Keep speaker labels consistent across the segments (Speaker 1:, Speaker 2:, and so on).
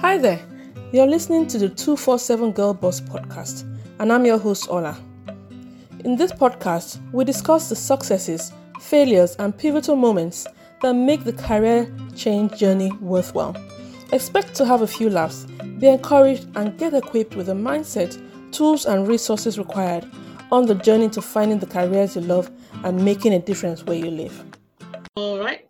Speaker 1: Hi there. You're listening to the 247 Girl Boss podcast, and I'm your host, Ola. In this podcast, we discuss the successes, failures, and pivotal moments that make the career change journey worthwhile. Expect to have a few laughs, be encouraged, and get equipped with the mindset, tools, and resources required on the journey to finding the careers you love and making a difference where you live. All right.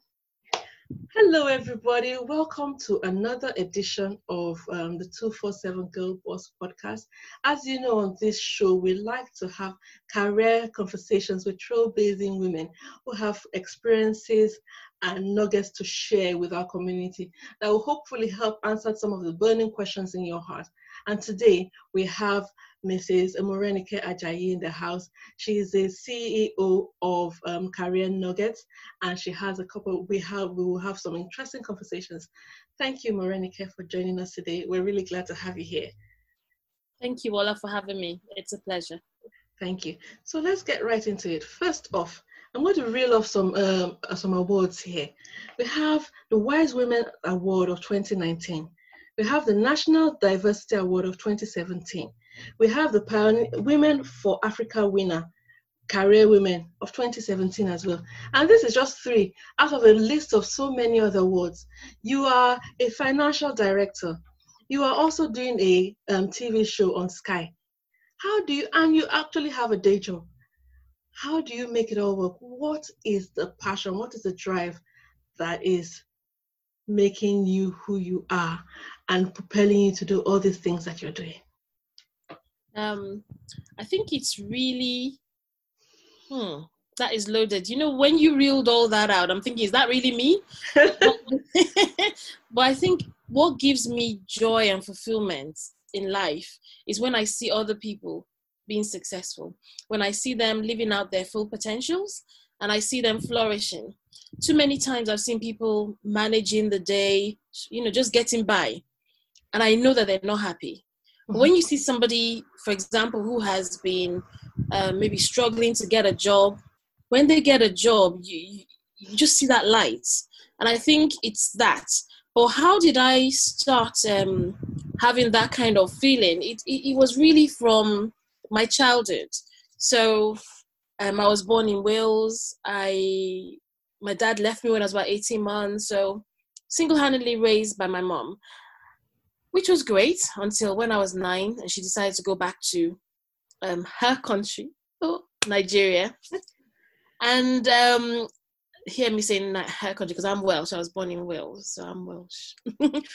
Speaker 1: Hello, everybody. Welcome to another edition of um, the 247 Girl Boss podcast. As you know, on this show, we like to have career conversations with trailblazing women who have experiences and nuggets to share with our community that will hopefully help answer some of the burning questions in your heart. And today, we have Mrs. Morenike Ajayi in the house. She is the CEO of um, Career Nuggets, and she has a couple. We have we will have some interesting conversations. Thank you, Morenike, for joining us today. We're really glad to have you here.
Speaker 2: Thank you, Ola, for having me. It's a pleasure.
Speaker 1: Thank you. So let's get right into it. First off, I'm going to reel off some um, some awards here. We have the Wise Women Award of 2019. We have the National Diversity Award of 2017. We have the Pioneer Women for Africa winner, Career Women of 2017 as well. And this is just three out of a list of so many other awards. You are a financial director. You are also doing a um, TV show on Sky. How do you, and you actually have a day job. How do you make it all work? What is the passion? What is the drive that is making you who you are and propelling you to do all these things that you're doing?
Speaker 2: Um, I think it's really, hmm, that is loaded. You know, when you reeled all that out, I'm thinking, is that really me? but I think what gives me joy and fulfillment in life is when I see other people being successful, when I see them living out their full potentials and I see them flourishing. Too many times I've seen people managing the day, you know, just getting by. And I know that they're not happy. When you see somebody, for example, who has been uh, maybe struggling to get a job, when they get a job, you, you just see that light. And I think it's that. But how did I start um, having that kind of feeling? It, it, it, was really from my childhood. So um, I was born in Wales. I my dad left me when I was about 18 months. So single-handedly raised by my mom which was great until when I was nine and she decided to go back to um, her country, oh, Nigeria. and um, hear me saying her country because I'm Welsh. I was born in Wales, so I'm Welsh.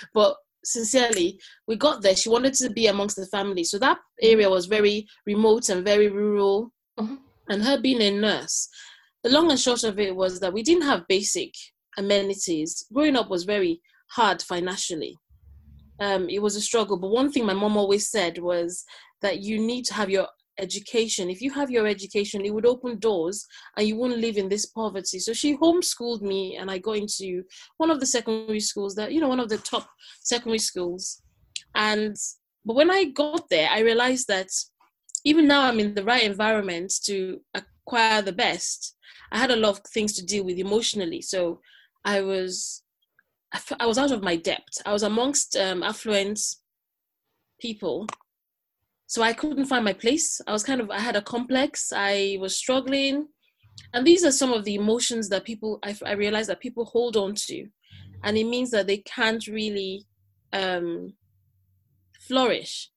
Speaker 2: but sincerely, we got there. She wanted to be amongst the family. So that area was very remote and very rural. Mm-hmm. And her being a nurse, the long and short of it was that we didn't have basic amenities. Growing up was very hard financially um, it was a struggle. But one thing my mom always said was that you need to have your education. If you have your education, it would open doors and you wouldn't live in this poverty. So she homeschooled me and I got into one of the secondary schools that, you know, one of the top secondary schools. And, but when I got there, I realized that even now I'm in the right environment to acquire the best. I had a lot of things to deal with emotionally. So I was I was out of my depth. I was amongst um, affluent people. So I couldn't find my place. I was kind of, I had a complex. I was struggling. And these are some of the emotions that people, I, I realized that people hold on to. And it means that they can't really um, flourish.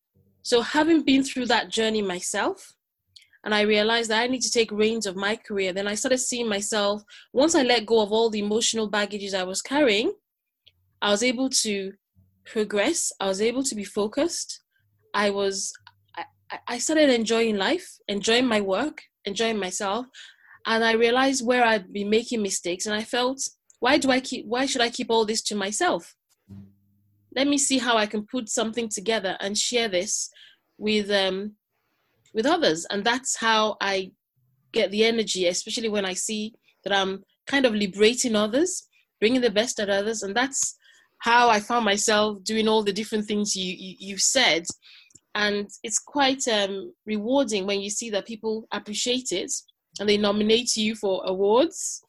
Speaker 2: So having been through that journey myself, and I realized that I need to take reins of my career. Then I started seeing myself, once I let go of all the emotional baggages I was carrying, I was able to progress. I was able to be focused. I was, I, I started enjoying life, enjoying my work, enjoying myself. And I realized where I'd been making mistakes. And I felt, why do I keep, why should I keep all this to myself? Let me see how I can put something together and share this with, um, with others. And that's how I get the energy, especially when I see that I'm kind of liberating others, bringing the best at others. And that's how I found myself doing all the different things you, you, you said. And it's quite um, rewarding when you see that people appreciate it and they nominate you for awards.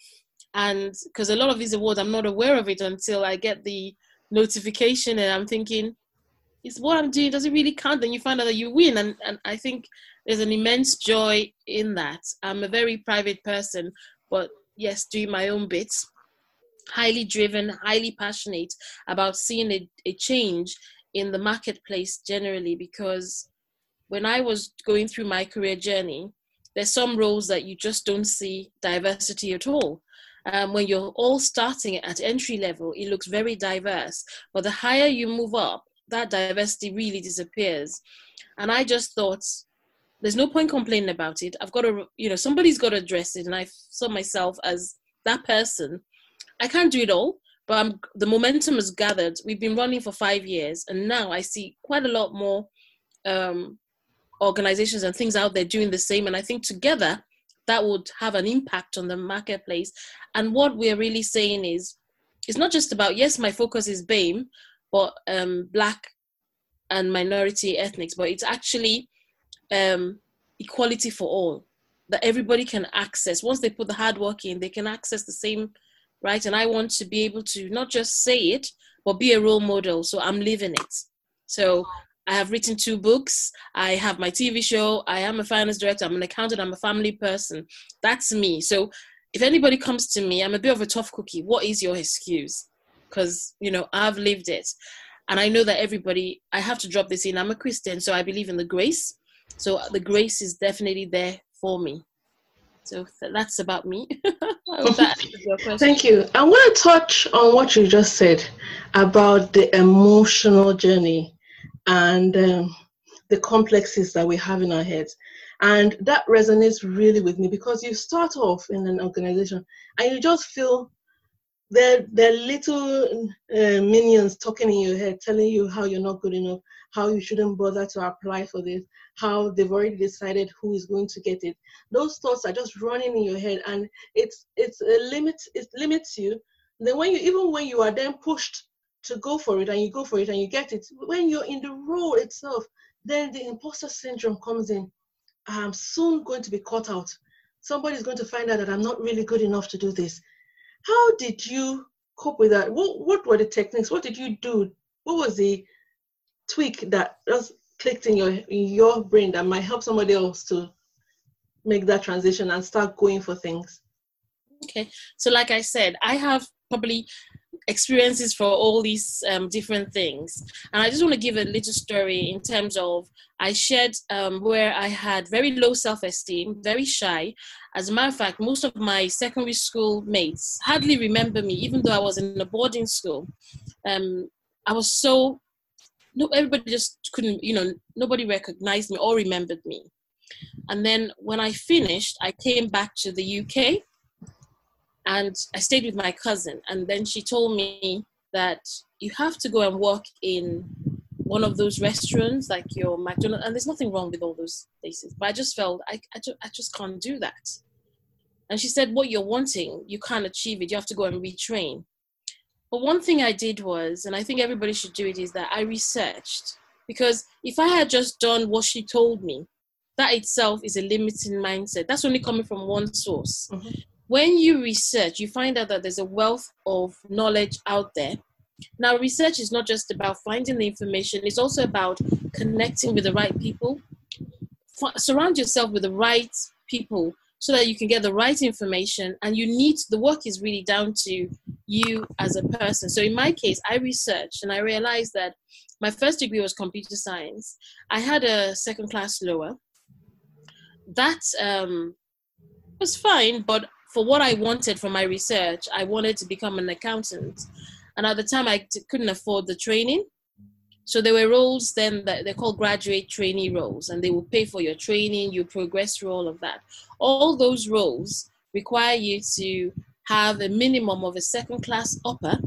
Speaker 2: And because a lot of these awards, I'm not aware of it until I get the notification and I'm thinking, is what I'm doing, does it really count? Then you find out that you win. And, and I think there's an immense joy in that. I'm a very private person, but yes, doing my own bits, highly driven, highly passionate about seeing a, a change in the marketplace generally because when I was going through my career journey, there's some roles that you just don't see diversity at all. Um, when you're all starting at entry level, it looks very diverse. But the higher you move up, that diversity really disappears. And I just thought, there's no point complaining about it. I've got to, you know, somebody's got to address it. And I saw myself as that person. I can't do it all, but I'm, the momentum has gathered. We've been running for five years, and now I see quite a lot more um, organizations and things out there doing the same. And I think together that would have an impact on the marketplace. And what we're really saying is, it's not just about, yes, my focus is BAME, but um, Black and minority ethnics, but it's actually um, equality for all that everybody can access. Once they put the hard work in, they can access the same right. And I want to be able to not just say it, but be a role model. So I'm living it. So I have written two books. I have my TV show. I am a finance director. I'm an accountant. I'm a family person. That's me. So if anybody comes to me, I'm a bit of a tough cookie. What is your excuse? Because, you know, I've lived it. And I know that everybody, I have to drop this in. I'm a Christian, so I believe in the grace. So the grace is definitely there for me. So that's about me.
Speaker 1: Thank you. I want to touch on what you just said about the emotional journey and um, the complexes that we have in our heads. And that resonates really with me because you start off in an organization and you just feel they're, they're little uh, minions talking in your head, telling you how you're not good enough, how you shouldn't bother to apply for this, how they've already decided who is going to get it. Those thoughts are just running in your head, and it's it's a limit. It limits you. Then when you even when you are then pushed to go for it and you go for it and you get it. When you're in the role itself, then the imposter syndrome comes in. I'm soon going to be caught out. Somebody's going to find out that I'm not really good enough to do this. How did you cope with that? What, what were the techniques? What did you do? What was the tweak that just clicked in your in your brain that might help somebody else to make that transition and start going for things?
Speaker 2: Okay, so like I said, I have probably experiences for all these um, different things. And I just want to give a little story in terms of I shared um, where I had very low self esteem, very shy. As a matter of fact, most of my secondary school mates hardly remember me, even though I was in a boarding school. Um, I was so, no, everybody just couldn't, you know, nobody recognized me or remembered me. And then when I finished, I came back to the UK and I stayed with my cousin. And then she told me that you have to go and work in one of those restaurants like your McDonald's. And there's nothing wrong with all those places. But I just felt I, I, just, I just can't do that. And she said, What you're wanting, you can't achieve it. You have to go and retrain. But one thing I did was, and I think everybody should do it, is that I researched. Because if I had just done what she told me, that itself is a limiting mindset. That's only coming from one source. Mm-hmm when you research, you find out that there's a wealth of knowledge out there. Now, research is not just about finding the information, it's also about connecting with the right people. Surround yourself with the right people so that you can get the right information. And you need the work is really down to you as a person. So, in my case, I researched and I realized that my first degree was computer science. I had a second class lower. That um, was fine, but for what I wanted for my research, I wanted to become an accountant. And at the time, I t- couldn't afford the training. So there were roles then that they're called graduate trainee roles, and they will pay for your training, you progress through all of that. All those roles require you to have a minimum of a second class upper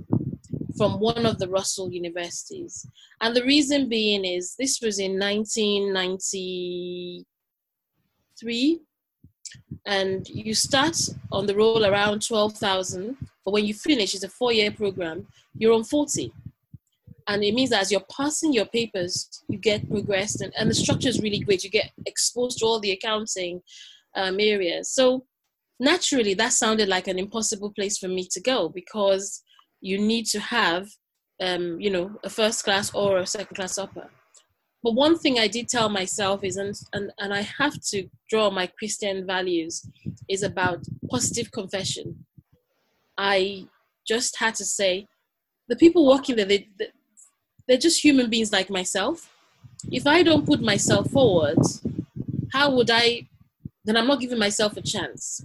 Speaker 2: from one of the Russell universities. And the reason being is this was in 1993 and you start on the roll around 12,000, but when you finish, it's a four year program, you're on 40. And it means that as you're passing your papers, you get progressed, and, and the structure is really great. You get exposed to all the accounting um, areas. So naturally, that sounded like an impossible place for me to go because you need to have um, you know, a first class or a second class upper. But one thing I did tell myself is, and, and, and I have to draw my Christian values, is about positive confession. I just had to say, the people working there, they, they're just human beings like myself. If I don't put myself forward, how would I? Then I'm not giving myself a chance.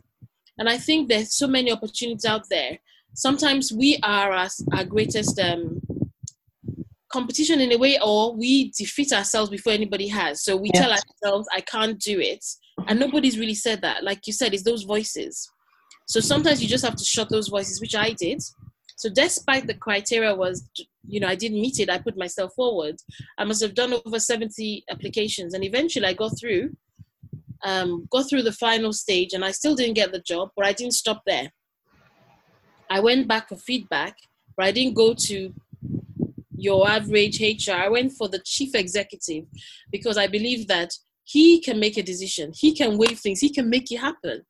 Speaker 2: And I think there's so many opportunities out there. Sometimes we are as our greatest um, competition in a way, or we defeat ourselves before anybody has. So we tell ourselves, I can't do it. And nobody's really said that. Like you said, it's those voices. So sometimes you just have to shut those voices, which I did. So despite the criteria was, you know, I didn't meet it, I put myself forward. I must have done over 70 applications and eventually I got through, um, got through the final stage and I still didn't get the job, but I didn't stop there. I went back for feedback, but I didn't go to your average HR. I went for the chief executive because I believe that he can make a decision, he can wave things, he can make it happen.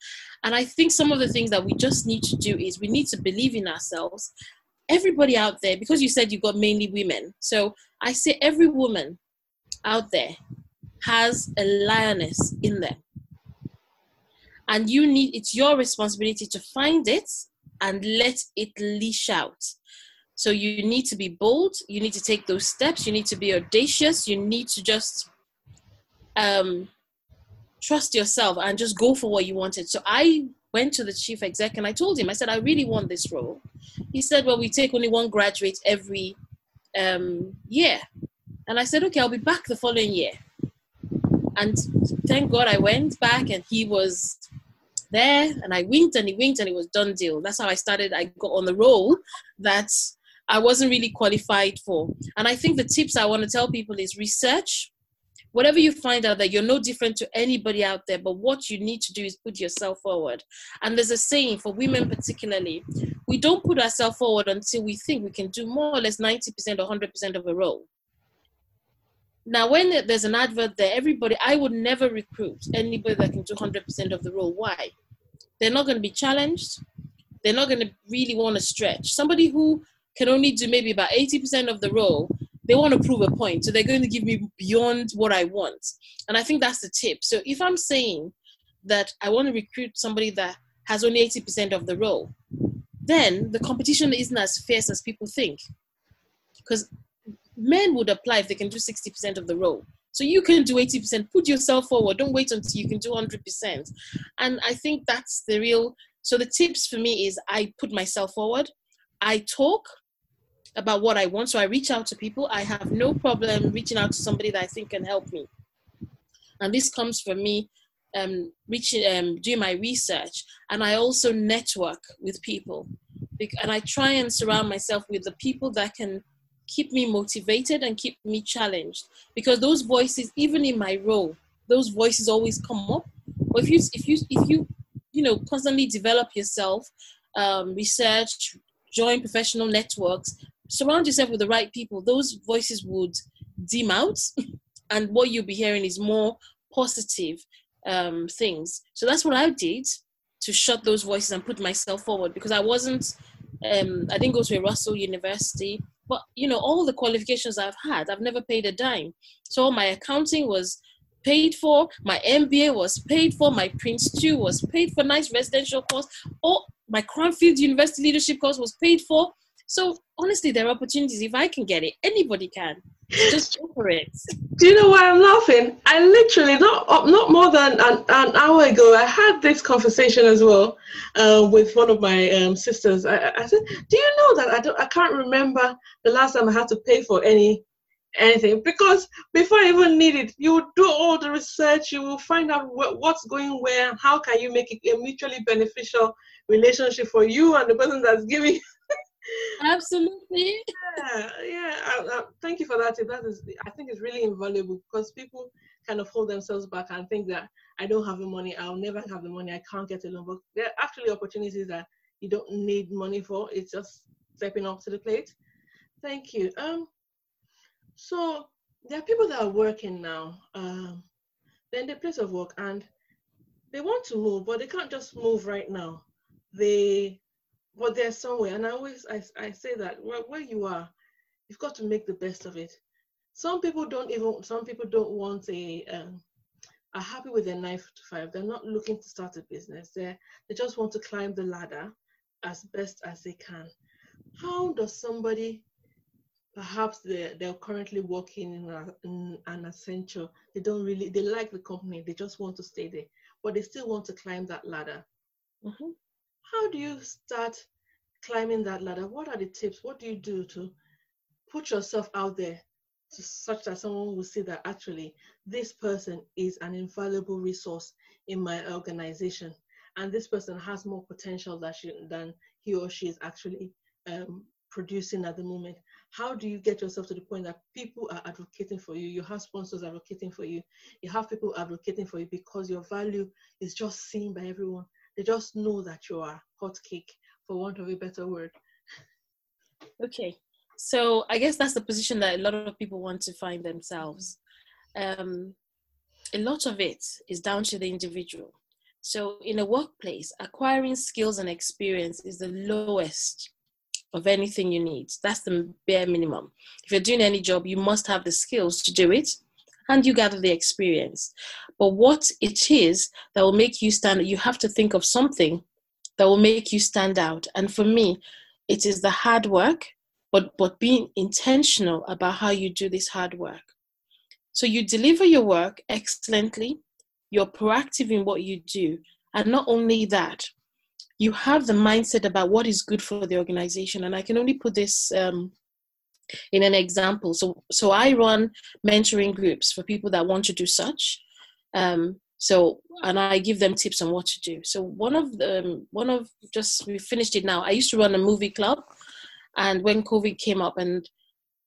Speaker 2: And I think some of the things that we just need to do is we need to believe in ourselves. Everybody out there, because you said you've got mainly women. So I say every woman out there has a lioness in them. And you need, it's your responsibility to find it and let it leash out. So you need to be bold. You need to take those steps. You need to be audacious. You need to just um, trust yourself and just go for what you wanted. So I went to the chief exec and I told him, I said, I really want this role. He said, Well, we take only one graduate every um, year. And I said, Okay, I'll be back the following year. And thank God I went back and he was there and I winked and he winked and it was done deal. That's how I started. I got on the role that I wasn't really qualified for. And I think the tips I want to tell people is research. Whatever you find out that you're no different to anybody out there, but what you need to do is put yourself forward. And there's a saying for women, particularly, we don't put ourselves forward until we think we can do more or less 90% or 100% of a role. Now, when there's an advert there, everybody, I would never recruit anybody that can do 100% of the role. Why? They're not going to be challenged. They're not going to really want to stretch. Somebody who can only do maybe about 80% of the role, they want to prove a point. So they're going to give me beyond what I want. And I think that's the tip. So if I'm saying that I want to recruit somebody that has only 80% of the role, then the competition isn't as fierce as people think. Because men would apply if they can do 60% of the role. So you can do 80%. Put yourself forward. Don't wait until you can do 100%. And I think that's the real. So the tips for me is I put myself forward. I talk about what I want. So I reach out to people. I have no problem reaching out to somebody that I think can help me. And this comes from me um, reaching, um, doing my research. And I also network with people. And I try and surround myself with the people that can keep me motivated and keep me challenged. Because those voices, even in my role, those voices always come up. But if you, if you, if you, you know, constantly develop yourself, um, research, join professional networks, surround yourself with the right people, those voices would dim out, and what you'll be hearing is more positive um, things. So that's what I did to shut those voices and put myself forward because I wasn't, um, I didn't go to a Russell University, but you know, all the qualifications I've had, I've never paid a dime. So my accounting was paid for, my MBA was paid for, my Prince 2 was paid for, nice residential course, all my Cranfield University leadership course was paid for. So honestly, there are opportunities. If I can get it, anybody can. Just go for it.
Speaker 1: Do you know why I'm laughing? I literally not not more than an, an hour ago, I had this conversation as well uh, with one of my um, sisters. I, I said, "Do you know that I don't? I can't remember the last time I had to pay for any anything because before I even need it, you will do all the research. You will find out what, what's going where. How can you make it a mutually beneficial relationship for you and the person that's giving
Speaker 2: Absolutely.
Speaker 1: Yeah, yeah. I, I, thank you for that. That is, I think it's really invaluable because people kind of hold themselves back and think that I don't have the money, I'll never have the money, I can't get a loan. But there are actually opportunities that you don't need money for. It's just stepping up to the plate. Thank you. Um, so there are people that are working now. Um, they're in the place of work and they want to move, but they can't just move right now. They but there's somewhere and i always i, I say that where, where you are you've got to make the best of it. Some people don't even. Some people don't want a. Um, are happy with their nine to five. They're not looking to start a business. They they just want to climb the ladder as best as they can. How does somebody perhaps they're, they're currently working in, a, in an essential they don't really they like the company they just want to stay there but they still want to climb that ladder mm-hmm. How do you start climbing that ladder? What are the tips? What do you do to put yourself out there to, such that someone will see that actually this person is an invaluable resource in my organization and this person has more potential than, she, than he or she is actually um, producing at the moment? How do you get yourself to the point that people are advocating for you? You have sponsors advocating for you. You have people advocating for you because your value is just seen by everyone they just know that you are hot cake for want of a better word.
Speaker 2: Okay. So i guess that's the position that a lot of people want to find themselves. Um, a lot of it is down to the individual. So in a workplace acquiring skills and experience is the lowest of anything you need. That's the bare minimum. If you're doing any job, you must have the skills to do it and you gather the experience. But what it is that will make you stand, you have to think of something that will make you stand out. And for me, it is the hard work, but, but being intentional about how you do this hard work. So you deliver your work excellently, you're proactive in what you do. And not only that, you have the mindset about what is good for the organization and i can only put this um, in an example. So so i run mentoring groups for people that want to do such. Um, so and i give them tips on what to do. So one of the um, one of just we finished it now. I used to run a movie club and when covid came up and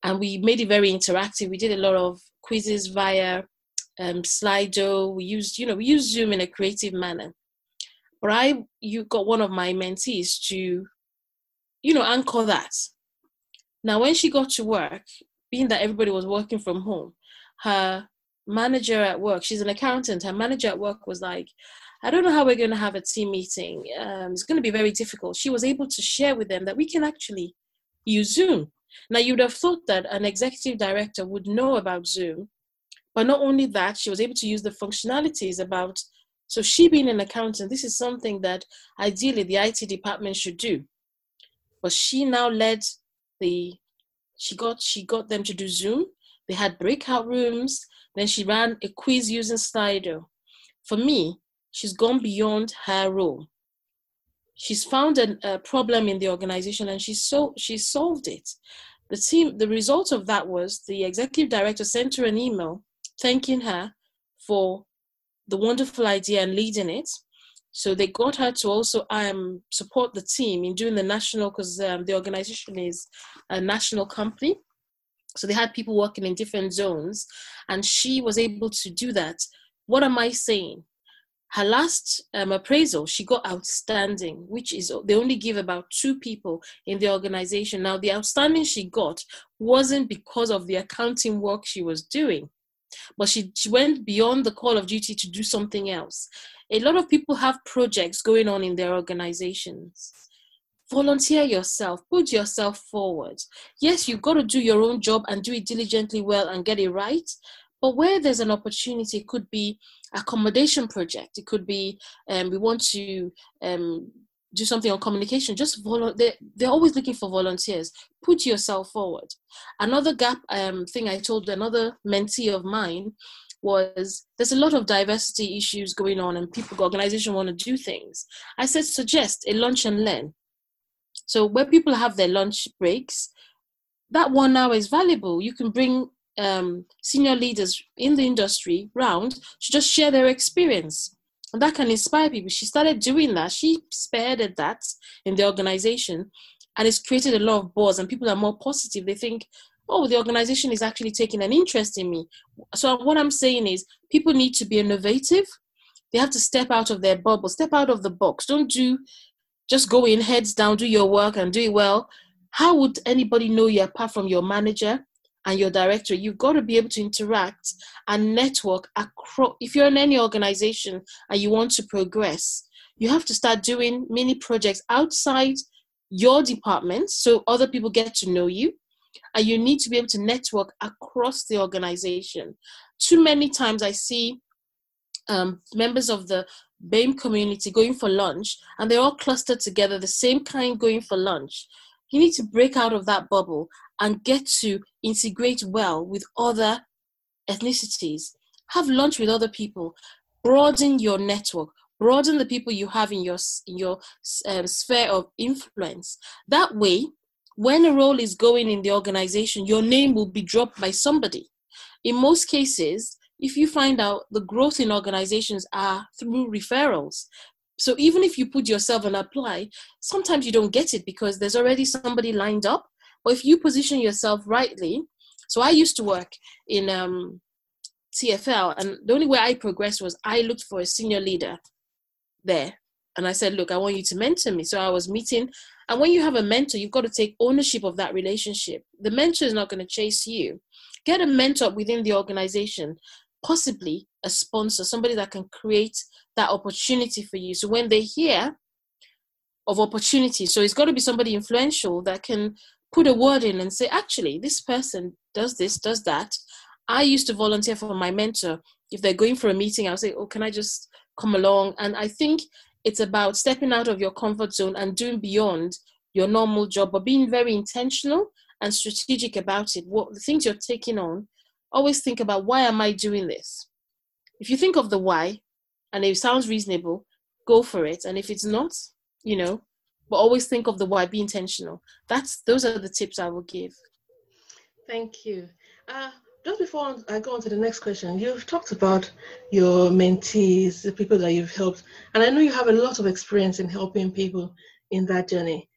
Speaker 2: and we made it very interactive we did a lot of quizzes via um, slido. We used you know we used zoom in a creative manner. But I, you got one of my mentees to, you know, anchor that. Now, when she got to work, being that everybody was working from home, her manager at work, she's an accountant, her manager at work was like, I don't know how we're going to have a team meeting. Um, it's going to be very difficult. She was able to share with them that we can actually use Zoom. Now, you'd have thought that an executive director would know about Zoom, but not only that, she was able to use the functionalities about so she being an accountant, this is something that ideally the IT department should do. But she now led the she got she got them to do Zoom. They had breakout rooms. Then she ran a quiz using Slido. For me, she's gone beyond her role. She's found a, a problem in the organization and she so she solved it. The team, the result of that was the executive director sent her an email thanking her for the wonderful idea and leading it. So they got her to also um, support the team in doing the national, because um, the organization is a national company. So they had people working in different zones, and she was able to do that. What am I saying? Her last um, appraisal, she got outstanding, which is they only give about two people in the organization. Now, the outstanding she got wasn't because of the accounting work she was doing but she, she went beyond the call of duty to do something else. A lot of people have projects going on in their organizations. Volunteer yourself, put yourself forward. Yes, you've got to do your own job and do it diligently well and get it right. But where there's an opportunity, it could be accommodation project. It could be um, we want to um, do something on communication just volunteer they're, they're always looking for volunteers. Put yourself forward. Another gap um, thing i told another mentee of mine was there's a lot of diversity issues going on and people organization want to do things. I said suggest a lunch and learn. So where people have their lunch breaks that one hour is valuable. You can bring um, senior leaders in the industry round to just share their experience that can inspire people. She started doing that. She spearheaded that in the organization, and it's created a lot of buzz. And people are more positive. They think, "Oh, the organization is actually taking an interest in me." So what I'm saying is, people need to be innovative. They have to step out of their bubble, step out of the box. Don't do just go in heads down, do your work and do it well. How would anybody know you apart from your manager? And your director you've got to be able to interact and network across if you're in any organization and you want to progress you have to start doing mini projects outside your department so other people get to know you and you need to be able to network across the organization. Too many times I see um, members of the BAME community going for lunch and they're all clustered together, the same kind going for lunch. You need to break out of that bubble and get to integrate well with other ethnicities. Have lunch with other people, broaden your network, broaden the people you have in your in your um, sphere of influence. That way, when a role is going in the organization, your name will be dropped by somebody. In most cases, if you find out the growth in organizations are through referrals. So even if you put yourself and apply, sometimes you don't get it because there's already somebody lined up. But if you position yourself rightly, so I used to work in um, TFL, and the only way I progressed was I looked for a senior leader there. And I said, Look, I want you to mentor me. So I was meeting and when you have a mentor, you've got to take ownership of that relationship. The mentor is not going to chase you. Get a mentor within the organization, possibly a sponsor, somebody that can create that opportunity for you. So when they hear of opportunity, so it's got to be somebody influential that can put a word in and say, actually, this person does this, does that. I used to volunteer for my mentor. If they're going for a meeting, I'll say, oh, can I just come along? And I think it's about stepping out of your comfort zone and doing beyond your normal job, but being very intentional and strategic about it. What the things you're taking on, always think about why am I doing this? If you think of the why and it sounds reasonable, go for it. And if it's not, you know, but always think of the why, be intentional. That's those are the tips I will give.
Speaker 1: Thank you. Uh, just before I go on to the next question, you've talked about your mentees, the people that you've helped, and I know you have a lot of experience in helping people in that journey.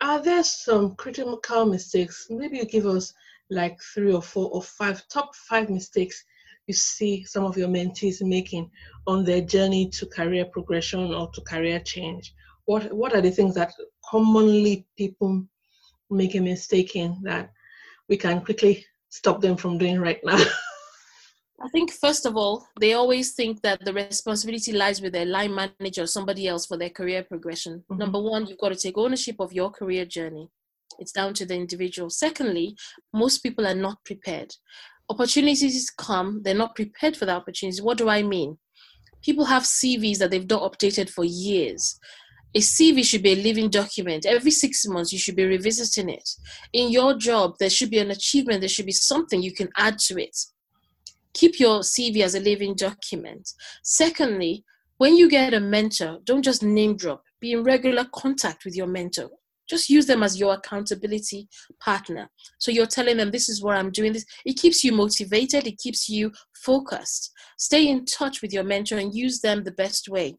Speaker 1: Are there some critical mistakes? Maybe you give us like three or four or five top five mistakes you see some of your mentees making on their journey to career progression or to career change. What what are the things that commonly people make a mistake in that we can quickly stop them from doing right now?
Speaker 2: I think first of all, they always think that the responsibility lies with their line manager or somebody else for their career progression. Mm-hmm. Number one, you've got to take ownership of your career journey. It's down to the individual. Secondly, most people are not prepared. Opportunities come, they're not prepared for the opportunities. What do I mean? People have CVs that they've not updated for years a CV should be a living document. Every six months, you should be revisiting it. In your job, there should be an achievement, there should be something you can add to it. Keep your CV as a living document. Secondly, when you get a mentor, don't just name drop, be in regular contact with your mentor. Just use them as your accountability partner. So you're telling them, this is what I'm doing. This it keeps you motivated, it keeps you focused. Stay in touch with your mentor and use them the best way.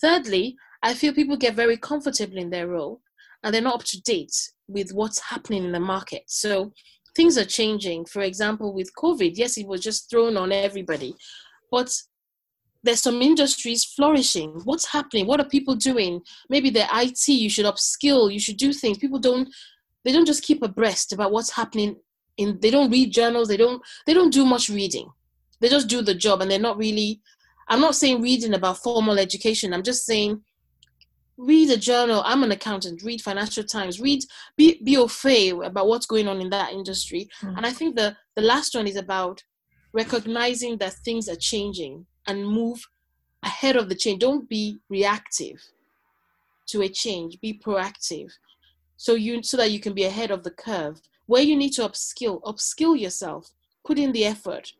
Speaker 2: Thirdly, I feel people get very comfortable in their role and they're not up to date with what's happening in the market. So things are changing. For example, with COVID, yes, it was just thrown on everybody, but there's some industries flourishing. What's happening? What are people doing? Maybe their IT, you should upskill, you should do things. People don't they don't just keep abreast about what's happening in they don't read journals, they don't they don't do much reading. They just do the job and they're not really I'm not saying reading about formal education. I'm just saying read a journal. I'm an accountant. Read Financial Times. Read be be au fait about what's going on in that industry. Mm. And I think the the last one is about recognizing that things are changing and move ahead of the change. Don't be reactive to a change. Be proactive. So you so that you can be ahead of the curve. Where you need to upskill, upskill yourself. Put in the effort.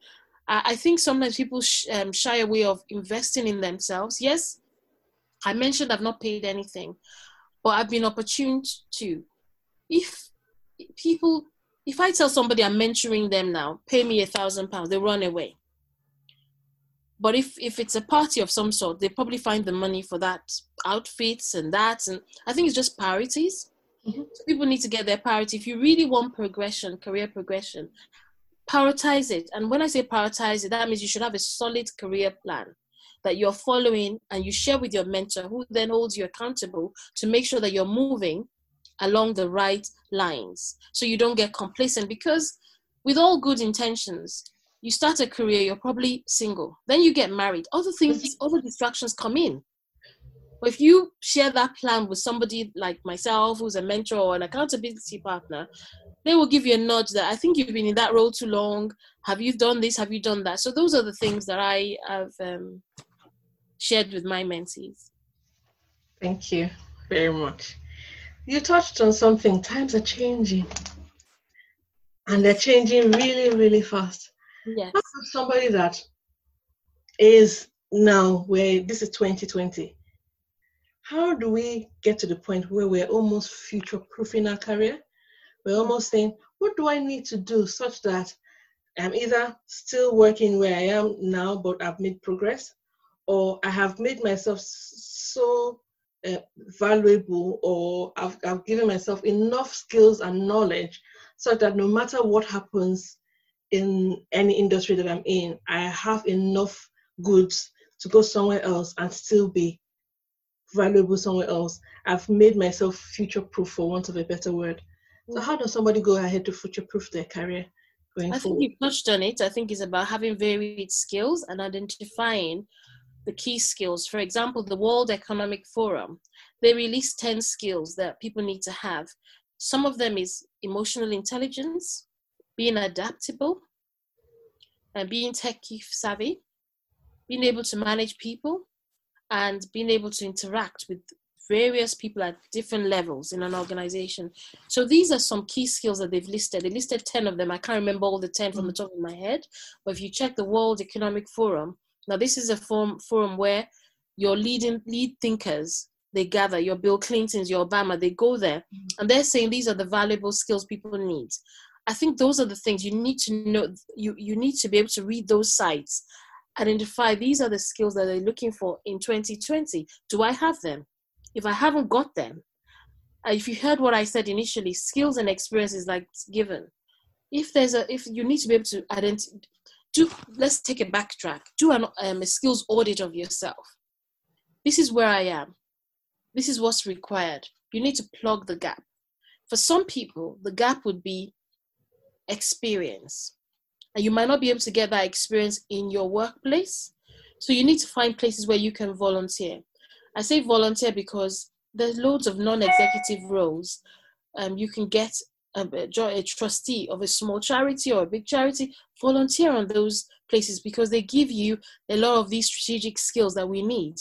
Speaker 2: I think sometimes people sh- um, shy away of investing in themselves. Yes, I mentioned I've not paid anything, but I've been opportuned to. If people, if I tell somebody I'm mentoring them now, pay me a thousand pounds, they run away. But if if it's a party of some sort, they probably find the money for that outfits and that, and I think it's just priorities. Mm-hmm. So people need to get their priority. If you really want progression, career progression, prioritize it. And when I say prioritize it, that means you should have a solid career plan that you're following and you share with your mentor who then holds you accountable to make sure that you're moving along the right lines so you don't get complacent because with all good intentions you start a career you're probably single then you get married other things other distractions come in but if you share that plan with somebody like myself who's a mentor or an accountability partner they will give you a nudge that I think you've been in that role too long. Have you done this? Have you done that? So those are the things that I have um, shared with my mentees.
Speaker 1: Thank you very much. You touched on something. Times are changing, and they're changing really, really fast.
Speaker 2: Yes.
Speaker 1: Somebody that is now where this is 2020. How do we get to the point where we're almost future proofing our career? We're almost saying, what do I need to do such that I'm either still working where I am now, but I've made progress, or I have made myself so uh, valuable, or I've, I've given myself enough skills and knowledge so that no matter what happens in any industry that I'm in, I have enough goods to go somewhere else and still be valuable somewhere else. I've made myself future proof, for want of a better word. So, how does somebody go ahead to future proof their career going
Speaker 2: I
Speaker 1: forward?
Speaker 2: think you've touched on it. I think it's about having varied skills and identifying the key skills. For example, the World Economic Forum, they released 10 skills that people need to have. Some of them is emotional intelligence, being adaptable, and being tech savvy, being able to manage people, and being able to interact with various people at different levels in an organization. So these are some key skills that they've listed. They listed 10 of them. I can't remember all the 10 from the mm. top of my head, but if you check the World Economic Forum, now this is a forum, forum where your leading lead thinkers they gather your bill clintons your obama they go there mm. and they're saying these are the valuable skills people need i think those are the things you need to know you you need to be able to read those sites identify these are the skills that they're looking for in 2020 do i have them if I haven't got them, uh, if you heard what I said initially, skills and experience is like given. If there's a, if you need to be able to identify, do let's take a backtrack. Do an, um, a skills audit of yourself. This is where I am. This is what's required. You need to plug the gap. For some people, the gap would be experience, and you might not be able to get that experience in your workplace. So you need to find places where you can volunteer. I say volunteer because there's loads of non-executive roles. Um, you can get a, a, trustee of a small charity or a big charity, volunteer on those places because they give you a lot of these strategic skills that we need.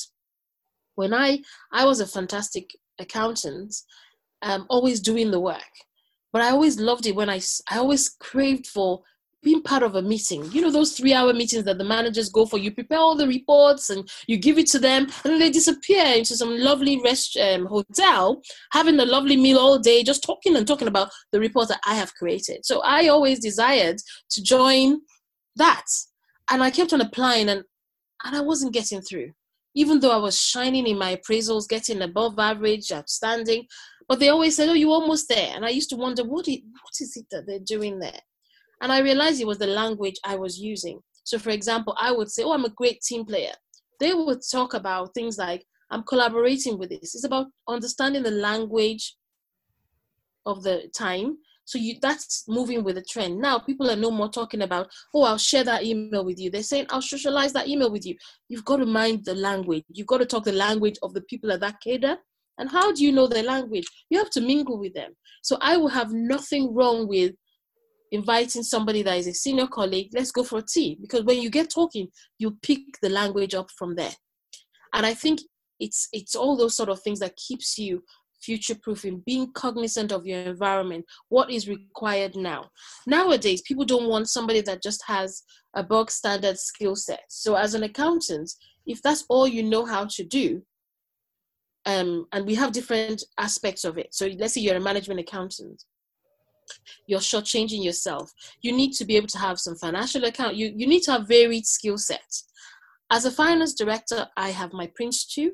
Speaker 2: When I I was a fantastic accountant, um, always doing the work, but I always loved it when I I always craved for being part of a meeting. You know those three hour meetings that the managers go for? You prepare all the reports and you give it to them and they disappear into some lovely rest um, hotel having a lovely meal all day just talking and talking about the report that i have created. So i always desired to join that. And i kept on applying and and i wasn't getting through. Even though i was shining in my appraisals getting above average outstanding but they always said oh you're almost there and i used to wonder what is, what is it that they're doing there and I realized it was the language I was using. So, for example, I would say, Oh, I'm a great team player. They would talk about things like, I'm collaborating with this. It's about understanding the language of the time. So you that's moving with the trend. Now people are no more talking about, oh, I'll share that email with you. They're saying, I'll socialize that email with you. You've got to mind the language. You've got to talk the language of the people at that cadre. And how do you know their language? You have to mingle with them. So I will have nothing wrong with inviting somebody that is a senior colleague, let's go for tea. Because when you get talking, you pick the language up from there. And I think it's it's all those sort of things that keeps you future proofing, being cognizant of your environment, what is required now. Nowadays, people don't want somebody that just has a bog standard skill set. So, as an accountant, if that's all you know how to do, um, and we have different aspects of it. So, let's say you're a management accountant, you're shortchanging yourself. You need to be able to have some financial account. You, you need to have varied skill sets. As a finance director, I have my Prince 2,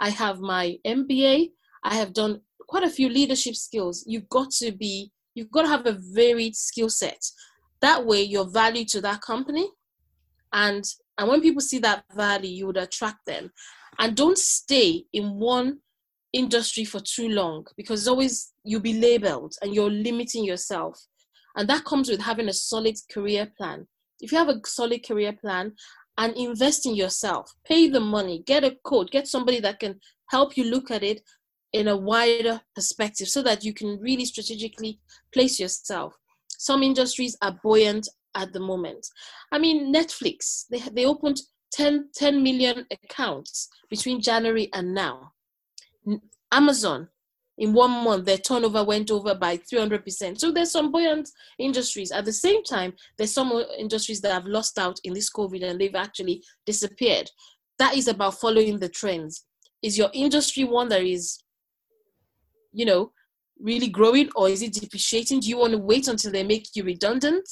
Speaker 2: I have my MBA, I have done quite a few leadership skills. You've got to be, you've got to have a varied skill set. That way, you're value to that company. And and when people see that value, you would attract them. And don't stay in one industry for too long because always you'll be labeled and you're limiting yourself. And that comes with having a solid career plan. If you have a solid career plan and invest in yourself, pay the money, get a coach, get somebody that can help you look at it in a wider perspective so that you can really strategically place yourself. Some industries are buoyant at the moment. I mean, Netflix, they, they opened 10, 10 million accounts between January and now. Amazon, in one month, their turnover went over by 300%. So there's some buoyant industries. At the same time, there's some uh, industries that have lost out in this COVID and they've actually disappeared. That is about following the trends. Is your industry one that is, you know, really growing or is it depreciating? Do you want to wait until they make you redundant?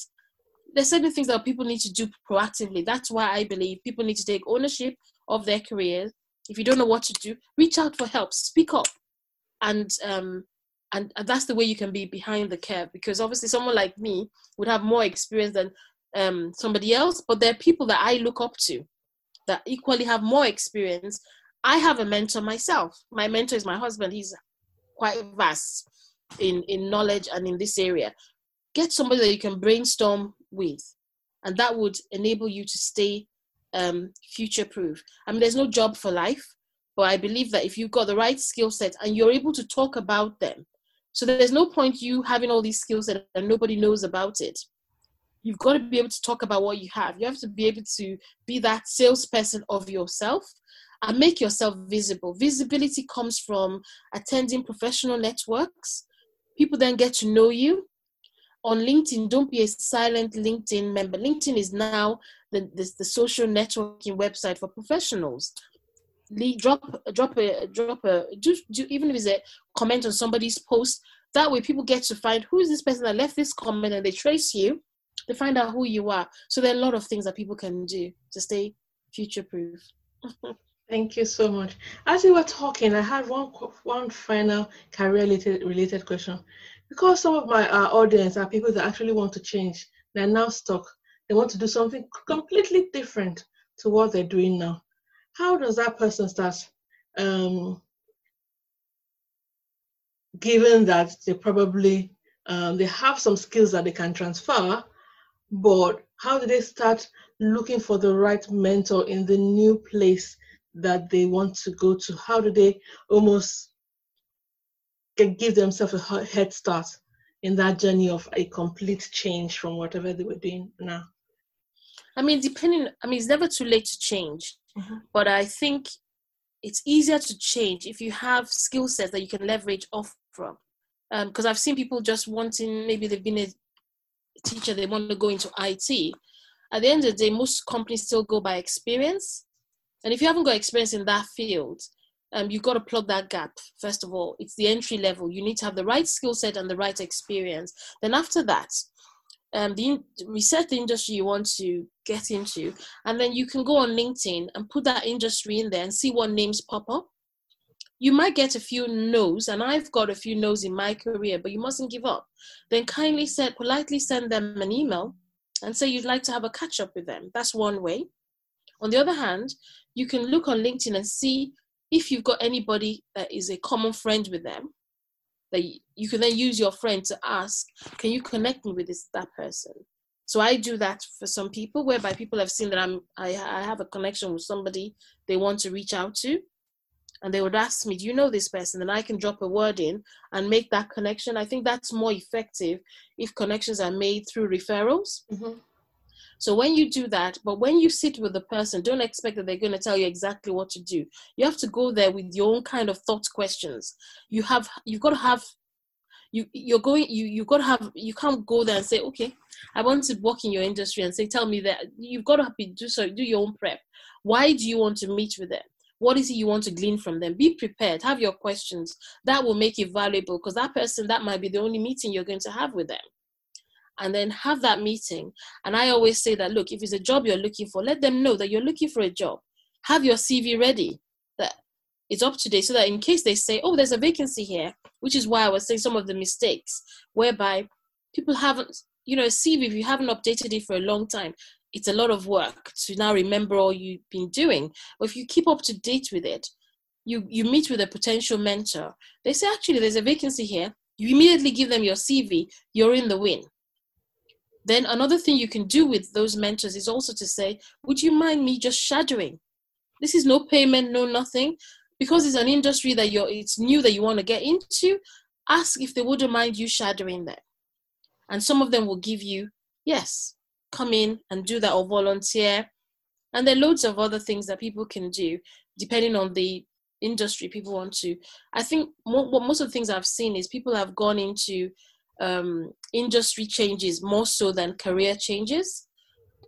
Speaker 2: There's certain things that people need to do proactively. That's why I believe people need to take ownership of their careers. If you don't know what to do, reach out for help, speak up. And um and, that's the way you can be behind the curve because obviously someone like me would have more experience than um somebody else but there are people that i look up to that equally have more experience. I have a mentor myself. My mentor is my husband. He's quite vast in in knowledge and in this area. Get somebody that you can brainstorm with and that would enable you to stay um, future proof i mean there's no job for life but I believe that if you've got the right skill set and you're able to talk about them, so there's no point you having all these skills and nobody knows about it. You've got to be able to talk about what you have. You have to be able to be that salesperson of yourself and make yourself visible. Visibility comes from attending professional networks. People then get to know you. On LinkedIn, don't be a silent LinkedIn member. LinkedIn is now the, the, the social networking website for professionals. Leave, drop drop a drop a do, do, even if it's a comment on somebody's post that way people get to find who is this person that left this comment and they trace you they find out who you are. So there are a lot of things that people can do to stay future proof
Speaker 1: thank you so much. As you were talking i had one one final career related related question because some of my uh, audience are people that actually want to change. They're now stuck. They want to do something completely different to what they're doing now. How does that person start um, given that they probably um, they have some skills that they can transfer but how do they start looking for the right mentor in the new place that they want to go to? How do they almost get, give themselves a head start in that journey of a complete change from whatever they were doing now
Speaker 2: i mean depending i mean it's never too late to change Mm-hmm. But I think it's easier to change if you have skill sets that you can leverage off from. Because um, I've seen people just wanting, maybe they've been a teacher, they want to go into IT. At the end of the day, most companies still go by experience. And if you haven't got experience in that field, um, you've got to plug that gap. First of all, it's the entry level. You need to have the right skill set and the right experience. Then after that, um, the research the industry you want to get into, and then you can go on LinkedIn and put that industry in there and see what names pop up. You might get a few no's, and I've got a few no's in my career, but you mustn't give up. Then kindly send, politely send them an email and say you'd like to have a catch up with them. That's one way. On the other hand, you can look on LinkedIn and see if you've got anybody that is a common friend with them that you can then use your friend to ask, can you connect me with this that person? So I do that for some people, whereby people have seen that I'm I, I have a connection with somebody they want to reach out to, and they would ask me, "Do you know this person?" And I can drop a word in and make that connection. I think that's more effective if connections are made through referrals. Mm-hmm. So when you do that, but when you sit with the person, don't expect that they're going to tell you exactly what to do. You have to go there with your own kind of thought questions. You have you've got to have you you're going you you've got to have you can't go there and say okay i want to work in your industry and say tell me that you've got to be do so do your own prep. Why do you want to meet with them? What is it you want to glean from them? Be prepared have your questions. That will make it valuable because that person that might be the only meeting you're going to have with them and then have that meeting. And I always say that look, if it's a job you're looking for, let them know that you're looking for a job. Have your CV ready, that it's up to date, so that in case they say, oh, there's a vacancy here, which is why I was saying some of the mistakes, whereby people haven't, you know, a CV, if you haven't updated it for a long time, it's a lot of work to now remember all you've been doing. But if you keep up to date with it, you, you meet with a potential mentor. They say, actually, there's a vacancy here. You immediately give them your CV, you're in the win then another thing you can do with those mentors is also to say, would you mind me just shadowing? This is no payment, no nothing. because it's an industry that you're it's new that you want to get into ask if they wouldn't mind you shadowing them and some of them will give you yes come in and do that or volunteer and there are loads of other things that people can do depending on the industry people want to i think what most of the things i've seen is people have gone into um, industry changes more so than career changes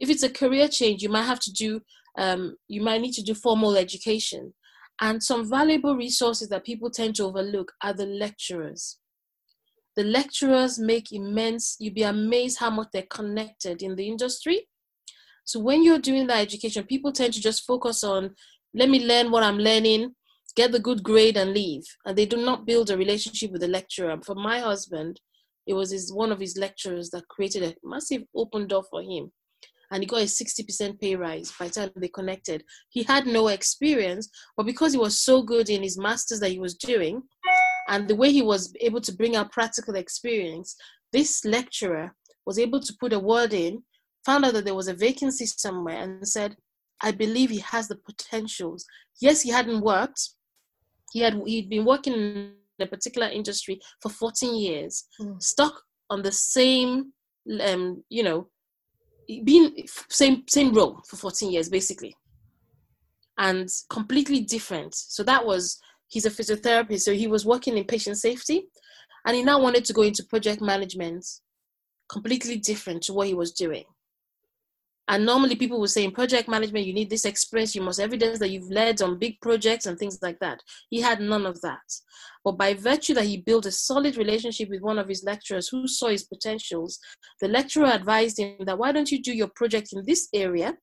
Speaker 2: if it's a career change you might have to do um, you might need to do formal education and some valuable resources that people tend to overlook are the lecturers. The lecturers make immense, you'd be amazed how much they're connected in the industry. So when you're doing that education, people tend to just focus on, let me learn what I'm learning, get the good grade and leave. And they do not build a relationship with the lecturer. For my husband, it was his, one of his lecturers that created a massive open door for him and he got a 60% pay rise by the time they connected. He had no experience, but because he was so good in his master's that he was doing, and the way he was able to bring out practical experience, this lecturer was able to put a word in, found out that there was a vacancy somewhere, and said, I believe he has the potentials. Yes, he hadn't worked. He had he'd been working in a particular industry for 14 years, mm. stuck on the same um, you know, being same same role for 14 years basically. And completely different. So that was he's a physiotherapist so he was working in patient safety and he now wanted to go into project management completely different to what he was doing and normally people will say in project management, you need this experience, you must evidence that you've led on big projects and things like that. He had none of that. But by virtue that he built a solid relationship with one of his lecturers who saw his potentials, the lecturer advised him that why don't you do your project in this area?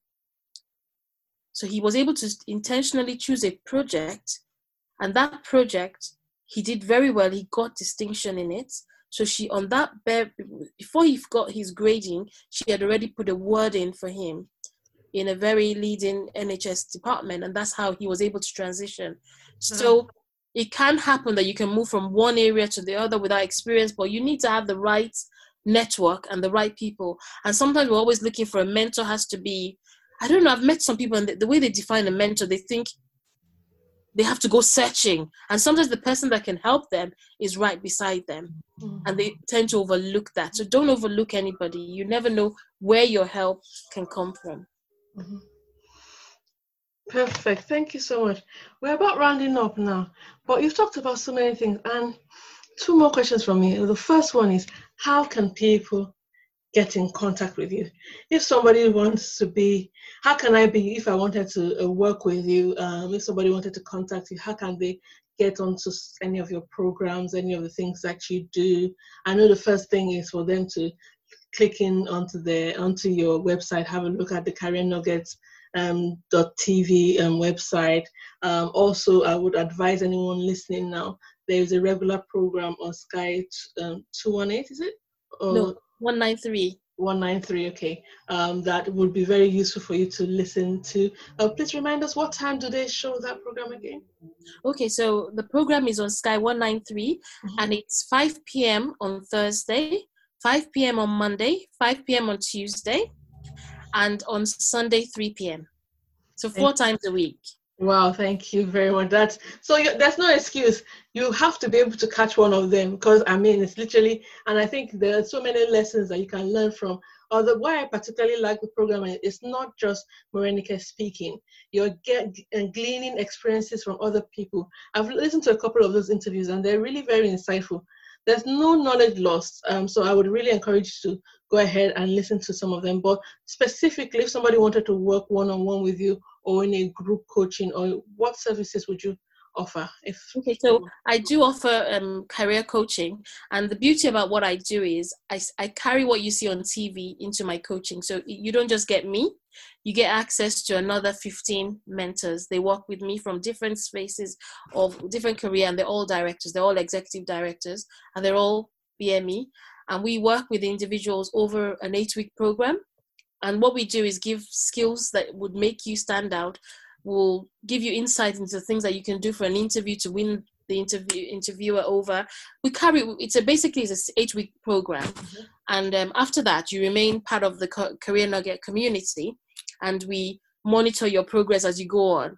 Speaker 2: So he was able to intentionally choose a project, and that project he did very well. He got distinction in it. So she on that before he got his grading, she had already put a word in for him in a very leading NHS department, and that's how he was able to transition. Mm-hmm. So it can happen that you can move from one area to the other without experience, but you need to have the right network and the right people. And sometimes we're always looking for a mentor has to be I don't know. I've met some people, and the, the way they define a mentor, they think they have to go searching. And sometimes the person that can help them is right beside them. Mm-hmm. and they tend to overlook that. So don't overlook anybody. You never know where your help can come from. Mm-hmm.
Speaker 1: perfect. Thank you so much. We're about rounding up now but you've talked about so many things. And two more questions from me. The first one is how can people get in contact with you. If somebody wants to be, how can I be, if I wanted to uh, work with you, um, if somebody wanted to contact you, how can they get onto any of your programs, any of the things that you do? I know the first thing is for them to click in onto the onto your website, have a look at the Career Nuggets um, .tv um, website. Um, also, I would advise anyone listening now. There is a regular program on Sky um, 218, is it?
Speaker 2: Or, no, 193.
Speaker 1: 193 okay. Um, that would be very useful for you to listen to. Uh, please remind us what time do they show that program again?
Speaker 2: Okay so the program is on sky 193 mm-hmm. and it's 5 p.m on thursday 5 p.m on monday 5 p.m on tuesday and on sunday 3 p.m so four times a week
Speaker 1: Wow, thank you very much. That's so you, there's no excuse. You have to be able to catch one of them because I mean it's literally, and I think there are so many lessons that you can learn from. Or why I particularly like the program it's not just Morenike speaking. You're get, gleaning experiences from other people. I've listened to a couple of those interviews and they're really very insightful. There's no knowledge lost. Um, so I would really encourage you to go ahead and listen to some of them. But specifically, if somebody wanted to work one on one with you or in a group coaching or what services would you offer if
Speaker 2: okay so i do offer um, career coaching and the beauty about what i do is I, I carry what you see on tv into my coaching. So you don't just get me you get access to another 15 mentors. They work with me from different spaces of different career and they're all directors they're all executive directors and they're all bme and we work with individuals over an eight week program and what we do is give skills that would make you stand out will give you insight into things that you can do for an interview to win the interview interviewer over. We carry it's a basically it's an eight week program. Mm-hmm. and um, after that you remain part of the career nugget community and we monitor your progress as you go on.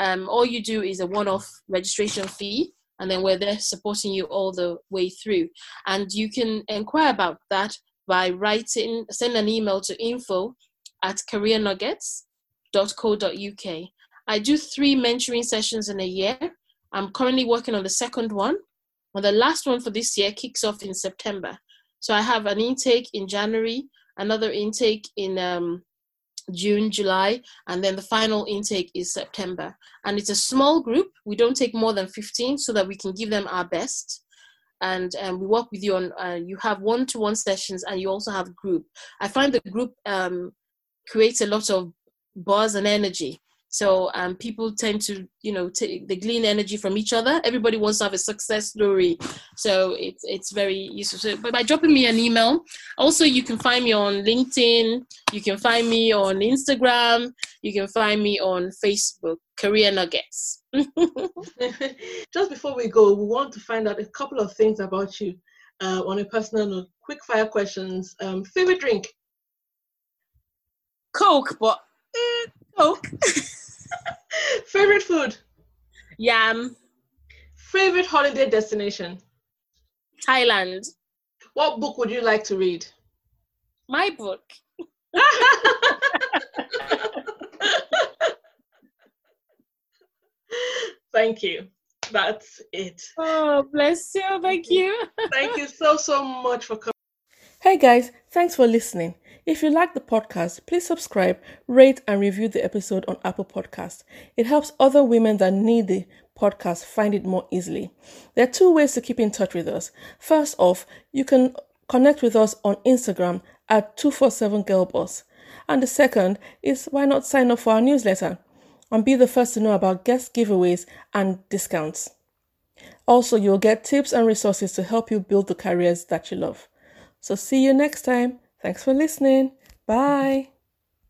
Speaker 2: Um, all you do is a one-off registration fee and then we're there supporting you all the way through. And you can inquire about that by writing send an email to info at careernuggets.co.uk i do three mentoring sessions in a year i'm currently working on the second one and the last one for this year kicks off in september so i have an intake in january another intake in um, June, July, and then the final intake is September. And it's a small group. We don't take more than 15 so that we can give them our best. And um, we work with you on, uh, you have one to one sessions and you also have group. I find the group um, creates a lot of buzz and energy. So um, people tend to, you know, take the glean energy from each other. Everybody wants to have a success story, so it's it's very useful. So, but by dropping me an email, also you can find me on LinkedIn, you can find me on Instagram, you can find me on Facebook. Career Nuggets.
Speaker 1: Just before we go, we want to find out a couple of things about you uh, on a personal note. Quick fire questions. Um, favorite drink?
Speaker 2: Coke, but eh, Coke.
Speaker 1: Favorite food?
Speaker 2: Yam.
Speaker 1: Favorite holiday destination?
Speaker 2: Thailand.
Speaker 1: What book would you like to read?
Speaker 2: My book.
Speaker 1: Thank you. That's it.
Speaker 2: Oh, bless you. Thank you.
Speaker 1: Thank you so, so much for coming. Hey guys, thanks for listening. If you like the podcast, please subscribe, rate, and review the episode on Apple Podcast. It helps other women that need the podcast find it more easily. There are two ways to keep in touch with us. First off, you can connect with us on Instagram at 247girlboss. And the second is why not sign up for our newsletter and be the first to know about guest giveaways and discounts. Also, you'll get tips and resources to help you build the careers that you love. So, see you next time. Thanks for listening. Bye.